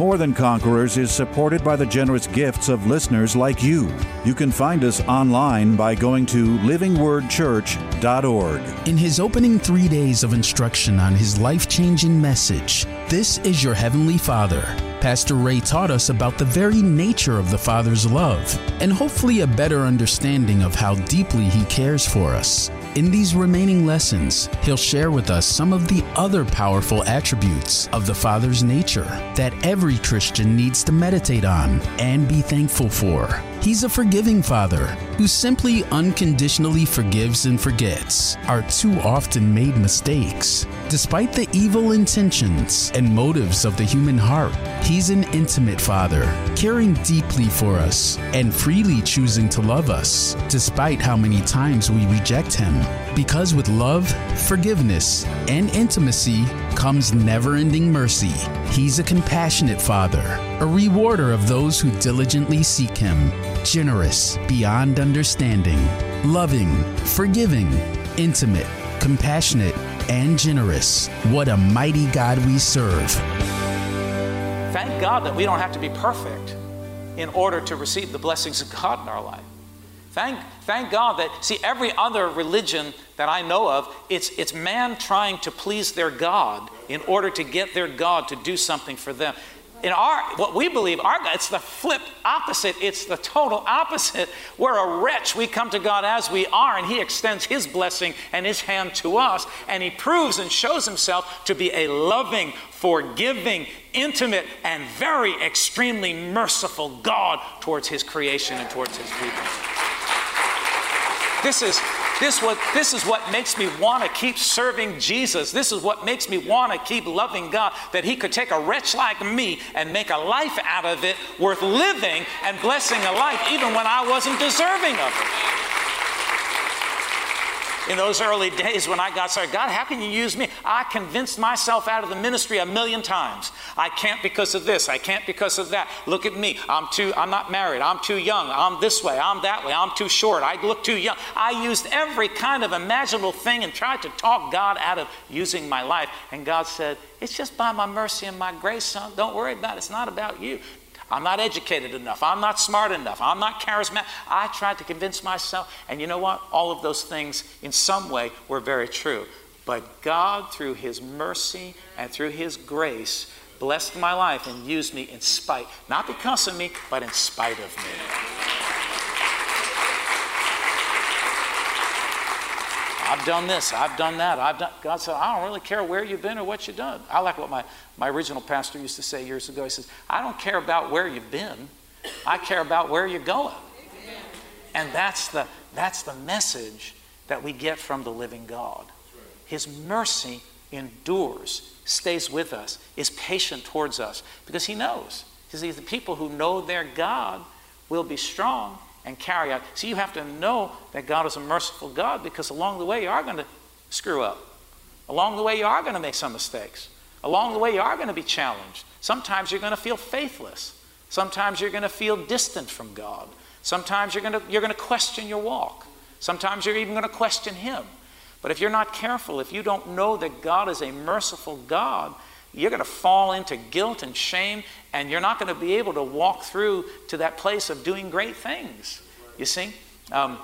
More Than Conquerors is supported by the generous gifts of listeners like you. You can find us online by going to livingwordchurch.org. In his opening three days of instruction on his life changing message, This is Your Heavenly Father, Pastor Ray taught us about the very nature of the Father's love and hopefully a better understanding of how deeply He cares for us. In these remaining lessons, he'll share with us some of the other powerful attributes of the Father's nature that every Christian needs to meditate on and be thankful for. He's a forgiving Father who simply unconditionally forgives and forgets our too often made mistakes. Despite the evil intentions and motives of the human heart, He's an intimate Father, caring deeply for us and freely choosing to love us, despite how many times we reject Him. Because with love, forgiveness, and intimacy comes never ending mercy. He's a compassionate Father, a rewarder of those who diligently seek Him, generous beyond understanding, loving, forgiving, intimate, compassionate, and generous. What a mighty God we serve. Thank God that we don't have to be perfect in order to receive the blessings of God in our life. Thank, thank God that, see, every other religion that I know of, it's, it's man trying to please their God in order to get their God to do something for them. In our, what we believe, our God, it's the flip opposite. It's the total opposite. We're a wretch. We come to God as we are, and He extends His blessing and His hand to us, and He proves and shows Himself to be a loving, forgiving, intimate, and very extremely merciful God towards His creation and towards His people. This is, this, what, this is what makes me want to keep serving Jesus. This is what makes me want to keep loving God, that He could take a wretch like me and make a life out of it worth living and blessing a life even when I wasn't deserving of it in those early days when I got started. God, how can you use me? I convinced myself out of the ministry a million times. I can't because of this. I can't because of that. Look at me. I'm too. I'm not married. I'm too young. I'm this way. I'm that way. I'm too short. I look too young. I used every kind of imaginable thing and tried to talk God out of using my life. And God said, "It's just by my mercy and my grace, son. Don't worry about it. It's not about you. I'm not educated enough. I'm not smart enough. I'm not charismatic. I tried to convince myself. And you know what? All of those things, in some way, were very true. But God, through His mercy and through His grace, blessed my life and used me in spite, not because of me, but in spite of me. I've done this, I've done that. I've done God said, I don't really care where you've been or what you've done. I like what my, my original pastor used to say years ago. He says, I don't care about where you've been. I care about where you're going. And that's the that's the message that we get from the living God. His mercy endures, stays with us, is patient towards us because he knows. Because the people who know their God will be strong and carry out. So you have to know that God is a merciful God because along the way you are going to screw up. Along the way you are going to make some mistakes. Along the way you are going to be challenged. Sometimes you're going to feel faithless. Sometimes you're going to feel distant from God. Sometimes you're going to, you're going to question your walk. Sometimes you're even going to question Him. But if you're not careful, if you don't know that God is a merciful God, you're going to fall into guilt and shame, and you're not going to be able to walk through to that place of doing great things. You see? Um,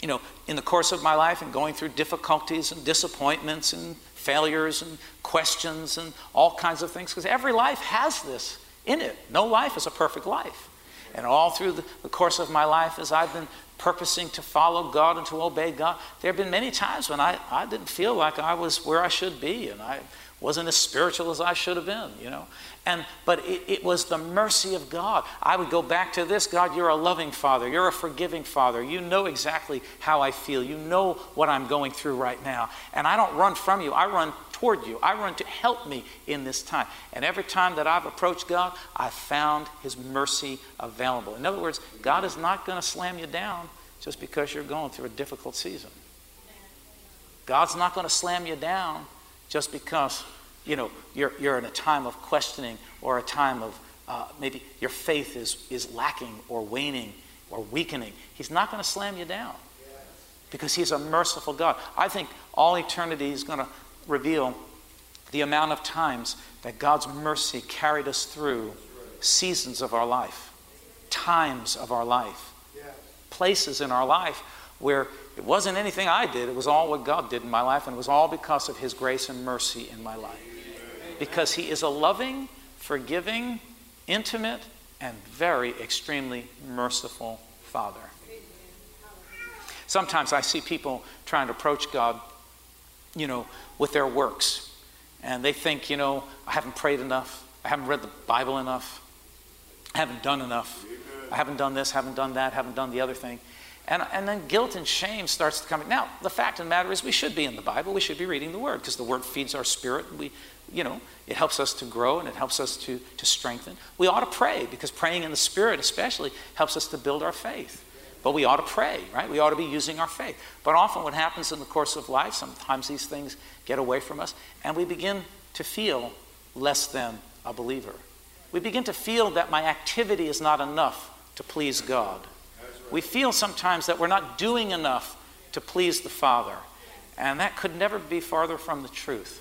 you know, in the course of my life and going through difficulties and disappointments and failures and questions and all kinds of things, because every life has this in it. No life is a perfect life. And all through the, the course of my life, as I've been purposing to follow God and to obey God, there have been many times when I, I didn't feel like I was where I should be, and I wasn't as spiritual as I should have been, you know. And but it, it, was the mercy of God. I would go back to this, God, you're a loving father, you're a forgiving father. You know exactly how I feel. You know what I'm going through right now. And I don't run from you. I run toward you. I run to help me in this time. And every time that I've approached God, I've found His mercy available. In other words, God is not going to slam you down just because you're going through a difficult season. God's not going to slam you down just because you know you're, you're in a time of questioning or a time of uh, maybe your faith is, is lacking or waning or weakening. He's not going to slam you down because He's a merciful God. I think all eternity is going to reveal the amount of times that God's mercy carried us through seasons of our life, times of our life, places in our life where it wasn't anything I did, it was all what God did in my life, and it was all because of His grace and mercy in my life. Because He is a loving, forgiving, intimate, and very extremely merciful Father. Sometimes I see people trying to approach God, you know, with their works. And they think, you know, I haven't prayed enough. I haven't read the Bible enough. I haven't done enough. I haven't done this, haven't done that, haven't done the other thing. And, and then guilt and shame starts to come. Now, the fact of the matter is we should be in the Bible. We should be reading the Word because the Word feeds our spirit. We, you know, it helps us to grow and it helps us to, to strengthen. We ought to pray because praying in the Spirit especially helps us to build our faith. But we ought to pray, right? We ought to be using our faith. But often what happens in the course of life, sometimes these things get away from us and we begin to feel less than a believer. We begin to feel that my activity is not enough to please God. We feel sometimes that we're not doing enough to please the Father. And that could never be farther from the truth.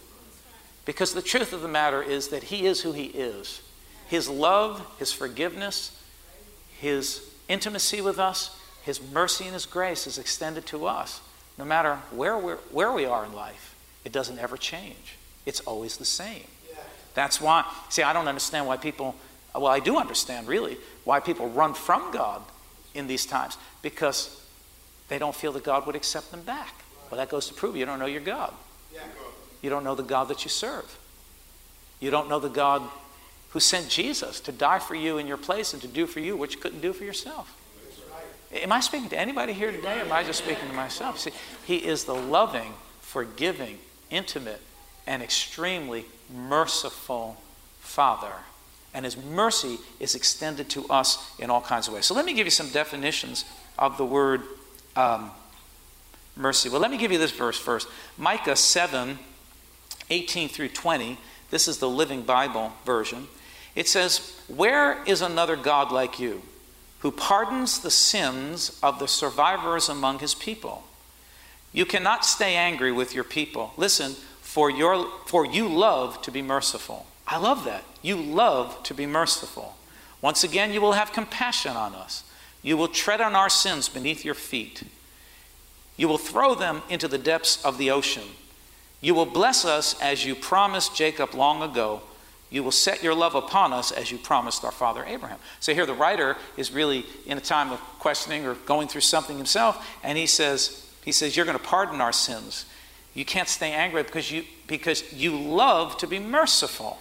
Because the truth of the matter is that He is who He is. His love, His forgiveness, His intimacy with us, His mercy and His grace is extended to us no matter where, we're, where we are in life. It doesn't ever change, it's always the same. That's why, see, I don't understand why people, well, I do understand really why people run from God in these times because they don't feel that God would accept them back. Well, that goes to prove you don't know your God. You don't know the God that you serve. You don't know the God who sent Jesus to die for you in your place and to do for you what you couldn't do for yourself. Am I speaking to anybody here today or am I just speaking to myself? See, He is the loving, forgiving, intimate, and extremely merciful Father. And His mercy is extended to us in all kinds of ways. So let me give you some definitions of the word um, mercy. Well, let me give you this verse first Micah 7 18 through 20. This is the Living Bible version. It says, Where is another God like you, who pardons the sins of the survivors among his people? You cannot stay angry with your people. Listen, for, your, for you love to be merciful. I love that. You love to be merciful. Once again, you will have compassion on us. You will tread on our sins beneath your feet. You will throw them into the depths of the ocean. You will bless us as you promised Jacob long ago. You will set your love upon us as you promised our father Abraham. So here the writer is really in a time of questioning or going through something himself, and he says, he says, You're going to pardon our sins. You can't stay angry because you because you love to be merciful.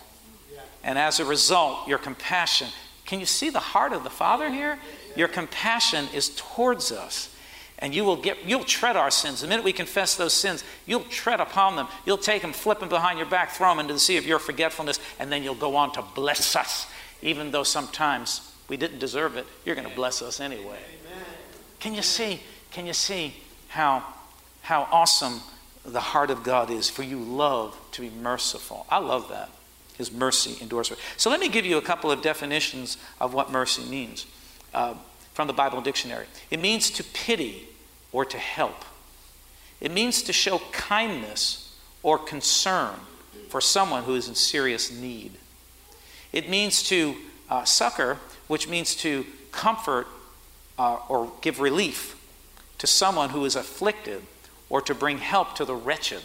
And as a result, your compassion. Can you see the heart of the Father here? Your compassion is towards us and you will get you'll tread our sins. The minute we confess those sins you'll tread upon them. You'll take them flip them behind your back throw them into the sea of your forgetfulness and then you'll go on to bless us. Even though sometimes we didn't deserve it you're going to bless us anyway. Can you see can you see how how awesome the heart of god is for you love to be merciful? I love that. His mercy endures so let me give you a couple of definitions of what mercy means. Uh, from the bible dictionary. It means to pity or to help. It means to show kindness or concern for someone who is in serious need. It means to uh, succor, which means to comfort uh, or give relief to someone who is afflicted or to bring help to the wretched.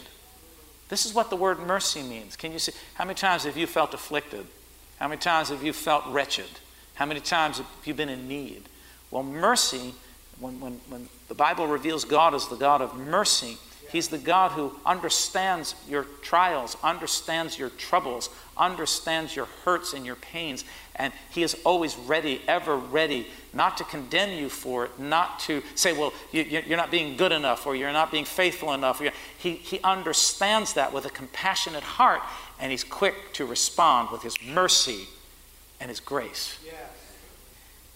This is what the word mercy means. Can you see? How many times have you felt afflicted? How many times have you felt wretched? How many times have you been in need? Well, mercy when, when, when the Bible reveals God as the God of mercy, He's the God who understands your trials, understands your troubles, understands your hurts and your pains, and He is always ready, ever ready, not to condemn you for it, not to say, well, you, are not being good enough or you're not being faithful enough. He, he understands that with a compassionate heart, and He's quick to respond with His mercy and His grace. Yes.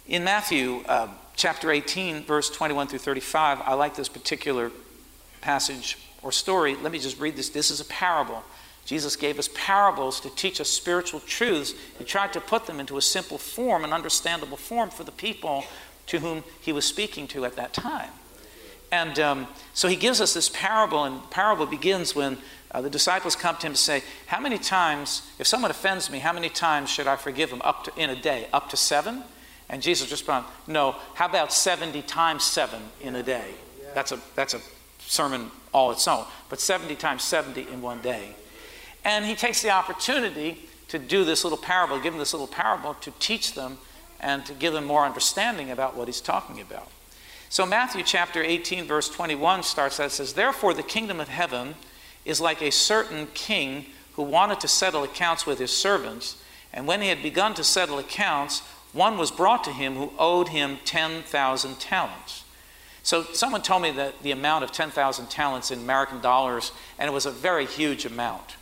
In Matthew uh, chapter 18, verse 21 through 35, I like this particular passage or story. Let me just read this. This is a parable. Jesus gave us parables to teach us spiritual truths. He tried to put them into a simple form, an understandable form for the people to whom he was speaking to at that time. And um, so he gives us this parable, and the parable begins when uh, the disciples come to him to say, How many times, if someone offends me, how many times should I forgive him up to, in a day? Up to seven? And Jesus responded, No, how about 70 times seven in a day? That's a, that's a sermon all its own, but 70 times 70 in one day. And he takes the opportunity to do this little parable, give them this little parable to teach them and to give them more understanding about what he's talking about. So, Matthew chapter 18, verse 21 starts that says, Therefore, the kingdom of heaven is like a certain king who wanted to settle accounts with his servants. And when he had begun to settle accounts, one was brought to him who owed him 10,000 talents. So someone told me that the amount of 10,000 talents in American dollars, and it was a very huge amount.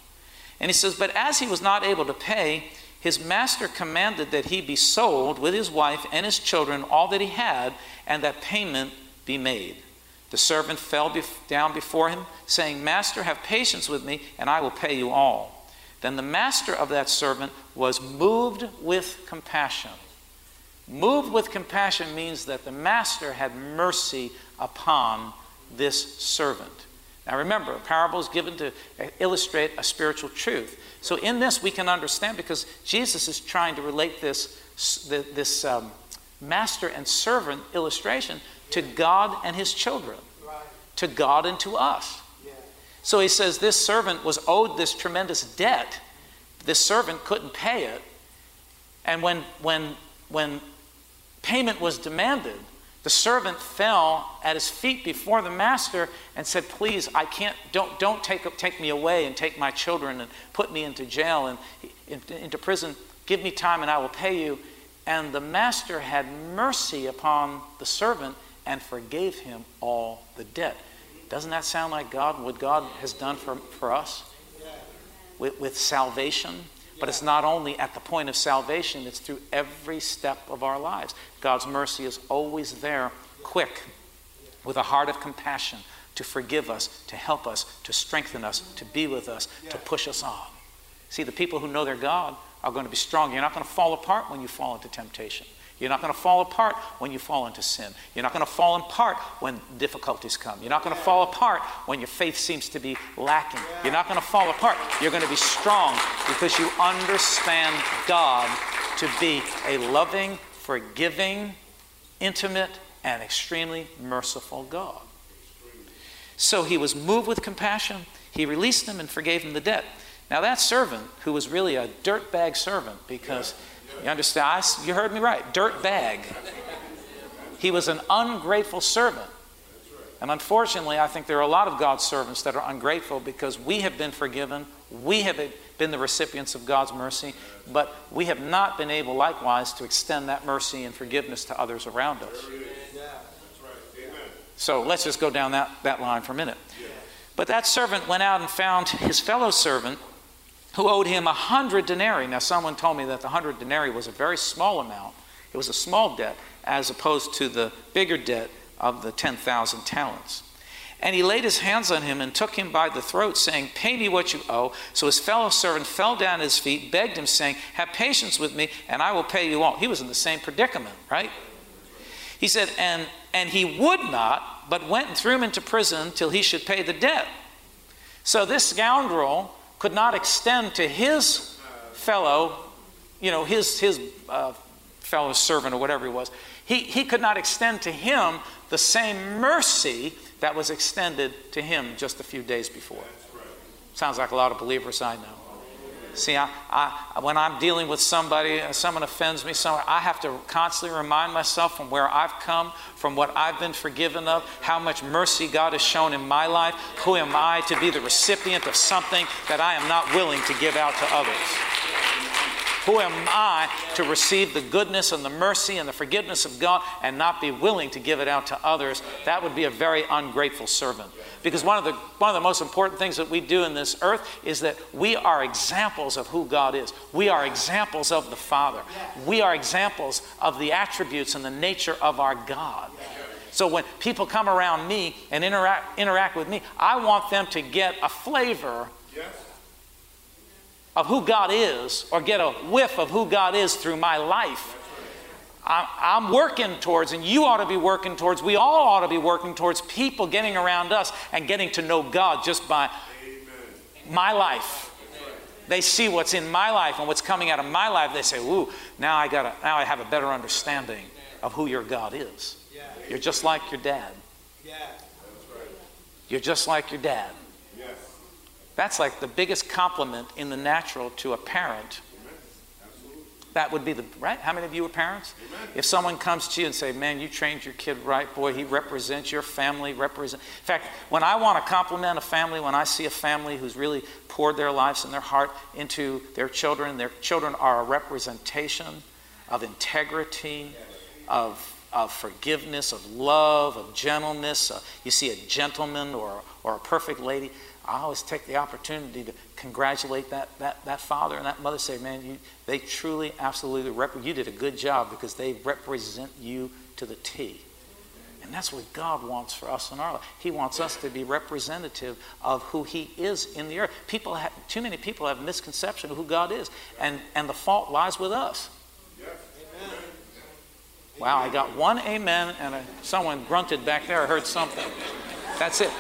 And he says, But as he was not able to pay, his master commanded that he be sold with his wife and his children, all that he had, and that payment be made. The servant fell down before him, saying, Master, have patience with me, and I will pay you all. Then the master of that servant was moved with compassion Moved with compassion means that the master had mercy upon this servant. Now remember, a parable is given to illustrate a spiritual truth. So in this, we can understand because Jesus is trying to relate this, this um, master and servant illustration to God and his children, to God and to us. So he says this servant was owed this tremendous debt. This servant couldn't pay it. And when, when, when payment was demanded, the servant fell at his feet before the master and said, Please, I can't, don't, don't take, take me away and take my children and put me into jail and into prison. Give me time and I will pay you. And the master had mercy upon the servant and forgave him all the debt. Doesn't that sound like God, what God has done for, for us with, with salvation? But it's not only at the point of salvation, it's through every step of our lives. God's mercy is always there, quick, with a heart of compassion to forgive us, to help us, to strengthen us, to be with us, to push us on. See, the people who know their God are going to be strong. You're not going to fall apart when you fall into temptation. You're not going to fall apart when you fall into sin. You're not going to fall apart when difficulties come. You're not going to fall apart when your faith seems to be lacking. You're not going to fall apart. You're going to be strong because you understand God to be a loving, forgiving, intimate, and extremely merciful God. So he was moved with compassion. He released him and forgave him the debt. Now, that servant, who was really a dirtbag servant because you understand? I, you heard me right. Dirt bag. He was an ungrateful servant. And unfortunately, I think there are a lot of God's servants that are ungrateful because we have been forgiven. We have been the recipients of God's mercy, but we have not been able likewise to extend that mercy and forgiveness to others around us. So let's just go down that, that line for a minute. But that servant went out and found his fellow servant who owed him a hundred denarii. Now, someone told me that the hundred denarii was a very small amount. It was a small debt as opposed to the bigger debt of the 10,000 talents. And he laid his hands on him and took him by the throat, saying, Pay me what you owe. So his fellow servant fell down at his feet, begged him, saying, Have patience with me, and I will pay you all. He was in the same predicament, right? He said, And, and he would not, but went and threw him into prison till he should pay the debt. So this scoundrel could not extend to his fellow, you know, his, his uh, fellow servant or whatever he was, he, he could not extend to him the same mercy that was extended to him just a few days before. Sounds like a lot of believers I know. See, I, I, when I'm dealing with somebody, uh, someone offends me somewhere, I have to constantly remind myself from where I've come, from what I've been forgiven of, how much mercy God has shown in my life. Who am I to be the recipient of something that I am not willing to give out to others? Who am I to receive the goodness and the mercy and the forgiveness of God and not be willing to give it out to others? That would be a very ungrateful servant. Because one of the, one of the most important things that we do in this earth is that we are examples of who God is. We are examples of the Father. We are examples of the attributes and the nature of our God. So when people come around me and interact, interact with me, I want them to get a flavor of who God is or get a whiff of who God is through my life. I'm working towards, and you ought to be working towards, we all ought to be working towards people getting around us and getting to know God just by my life. They see what's in my life and what's coming out of my life. They say, "Ooh, now I got now I have a better understanding of who your God is. You're just like your dad. You're just like your dad. That's like the biggest compliment in the natural to a parent. That would be the right. How many of you are parents? Amen. If someone comes to you and say, "Man, you trained your kid right, boy. He represents your family." Represent. In fact, when I want to compliment a family, when I see a family who's really poured their lives and their heart into their children, their children are a representation of integrity, of of forgiveness, of love, of gentleness. Uh, you see a gentleman or, or a perfect lady. I always take the opportunity to congratulate that, that, that father and that mother. Say, man, you, they truly, absolutely, rep- you did a good job because they represent you to the T. And that's what God wants for us in our life. He wants us to be representative of who He is in the earth. People have, too many people have misconception of who God is, and, and the fault lies with us. Wow, I got one amen, and a, someone grunted back there. I heard something. That's it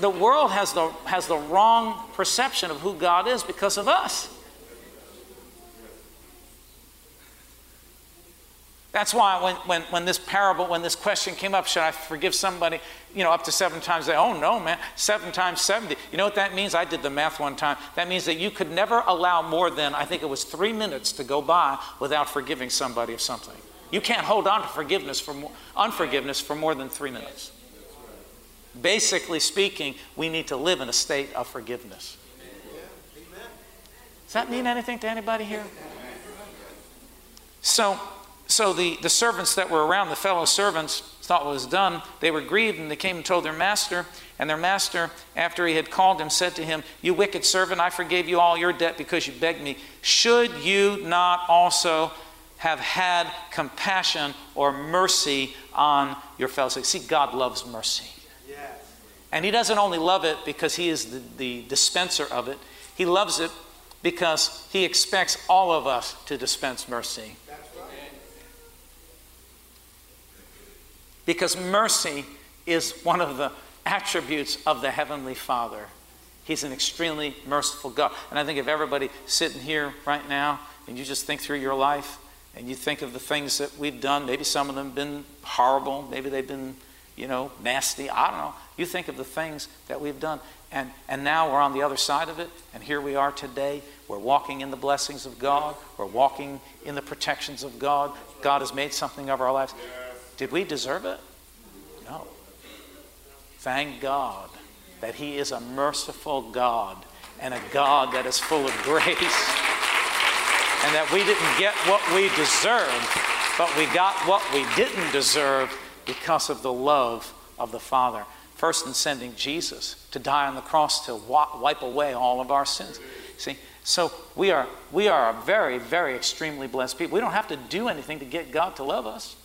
the world has the, has the wrong perception of who God is because of us. That's why when, when, when this parable, when this question came up, should I forgive somebody, you know, up to seven times? They, oh no, man, seven times 70. You know what that means? I did the math one time. That means that you could never allow more than, I think it was three minutes to go by without forgiving somebody of something. You can't hold on to forgiveness for more, unforgiveness for more than three minutes. Basically speaking, we need to live in a state of forgiveness. Does that mean anything to anybody here? So, so the, the servants that were around, the fellow servants, thought what was done. They were grieved and they came and told their master. And their master, after he had called him, said to him, You wicked servant, I forgave you all your debt because you begged me. Should you not also have had compassion or mercy on your fellow? See, God loves mercy. And He doesn't only love it because He is the, the dispenser of it, He loves it because He expects all of us to dispense mercy. Because mercy is one of the attributes of the Heavenly Father. He's an extremely merciful God. And I think if everybody sitting here right now and you just think through your life and you think of the things that we've done, maybe some of them have been horrible, maybe they've been, you know, nasty, I don't know. You think of the things that we've done. And, and now we're on the other side of it, and here we are today. We're walking in the blessings of God, we're walking in the protections of God. God has made something of our lives. Did we deserve it? No. Thank God that He is a merciful God and a God that is full of grace. And that we didn't get what we deserved, but we got what we didn't deserve because of the love of the Father. First in sending Jesus to die on the cross to wipe away all of our sins. See, so we are we are a very very extremely blessed people. We don't have to do anything to get God to love us.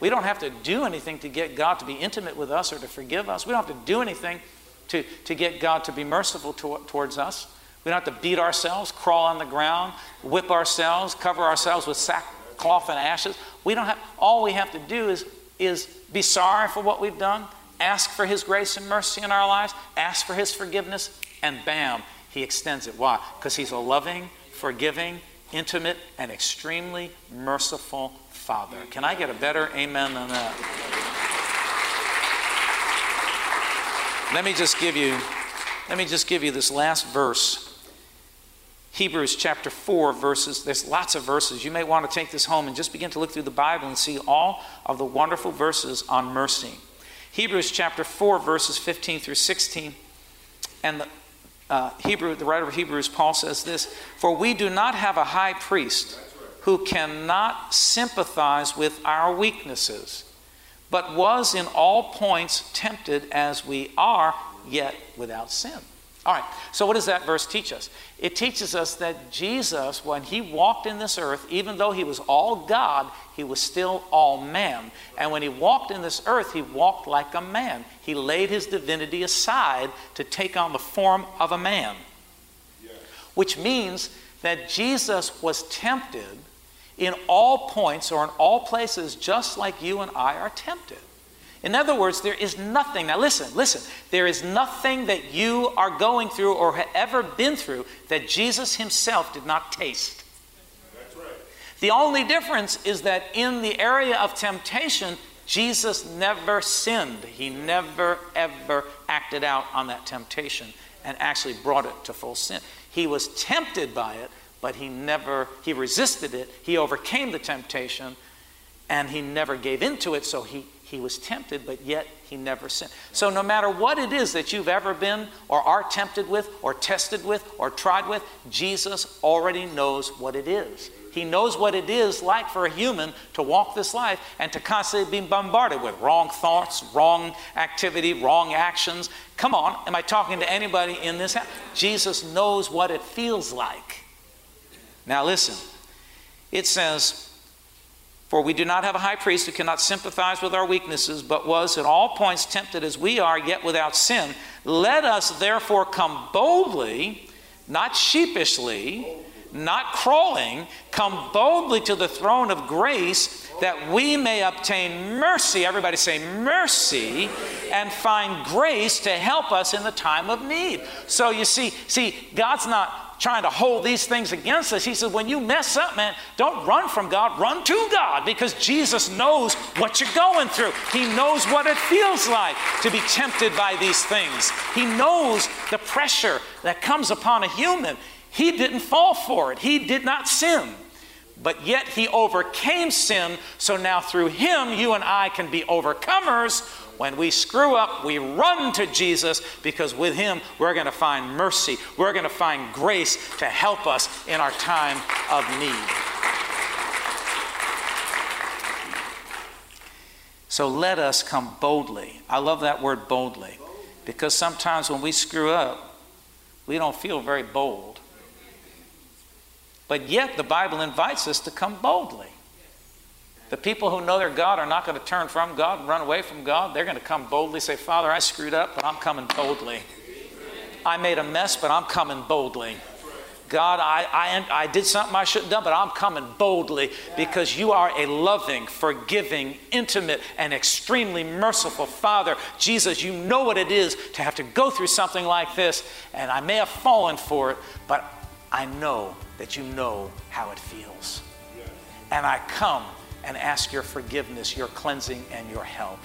We don't have to do anything to get God to be intimate with us or to forgive us. We don't have to do anything to, to get God to be merciful to, towards us. We don't have to beat ourselves, crawl on the ground, whip ourselves, cover ourselves with sackcloth and ashes. We don't have all we have to do is is be sorry for what we've done ask for His grace and mercy in our lives, ask for His forgiveness, and bam, He extends it. Why? Because He's a loving, forgiving, intimate, and extremely merciful Father. Can I get a better amen than that? Let me just give you let me just give you this last verse Hebrews chapter 4, verses, there's lots of verses. You may want to take this home and just begin to look through the Bible and see all of the wonderful verses on mercy. Hebrews chapter 4, verses 15 through 16. And the uh, Hebrew, the writer of Hebrews, Paul says this For we do not have a high priest who cannot sympathize with our weaknesses, but was in all points tempted as we are, yet without sin. All right, so what does that verse teach us? It teaches us that Jesus, when he walked in this earth, even though he was all God, he was still all man. And when he walked in this earth, he walked like a man. He laid his divinity aside to take on the form of a man. Which means that Jesus was tempted in all points or in all places, just like you and I are tempted. In other words, there is nothing, now listen, listen, there is nothing that you are going through or have ever been through that Jesus himself did not taste. That's right. The only difference is that in the area of temptation, Jesus never sinned. He never, ever acted out on that temptation and actually brought it to full sin. He was tempted by it, but he never, he resisted it. He overcame the temptation and he never gave into it, so he he was tempted, but yet he never sinned. So, no matter what it is that you've ever been, or are tempted with, or tested with, or tried with, Jesus already knows what it is. He knows what it is like for a human to walk this life and to constantly be bombarded with wrong thoughts, wrong activity, wrong actions. Come on, am I talking to anybody in this house? Jesus knows what it feels like. Now, listen, it says, for we do not have a high priest who cannot sympathize with our weaknesses, but was in all points tempted as we are, yet without sin. Let us therefore come boldly, not sheepishly, not crawling, come boldly to the throne of grace that we may obtain mercy. Everybody say mercy and find grace to help us in the time of need. So you see, see, God's not trying to hold these things against us. He says, when you mess up, man, don't run from God, run to God because Jesus knows what you're going through. He knows what it feels like to be tempted by these things. He knows the pressure that comes upon a human. He didn't fall for it, he did not sin. But yet he overcame sin, so now through him, you and I can be overcomers when we screw up, we run to Jesus because with Him we're going to find mercy. We're going to find grace to help us in our time of need. So let us come boldly. I love that word boldly because sometimes when we screw up, we don't feel very bold. But yet the Bible invites us to come boldly. The people who know their God are not going to turn from God and run away from God. They're going to come boldly, say, Father, I screwed up, but I'm coming boldly. I made a mess, but I'm coming boldly. God, I, I, I did something I shouldn't have done, but I'm coming boldly because you are a loving, forgiving, intimate, and extremely merciful Father. Jesus, you know what it is to have to go through something like this, and I may have fallen for it, but I know that you know how it feels. And I come and ask your forgiveness, your cleansing, and your help.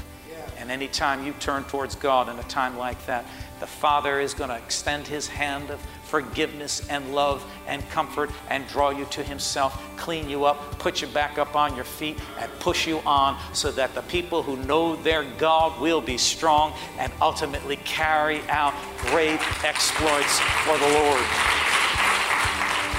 And anytime you turn towards God in a time like that, the Father is going to extend His hand of forgiveness and love and comfort and draw you to Himself, clean you up, put you back up on your feet, and push you on so that the people who know their God will be strong and ultimately carry out great exploits for the Lord.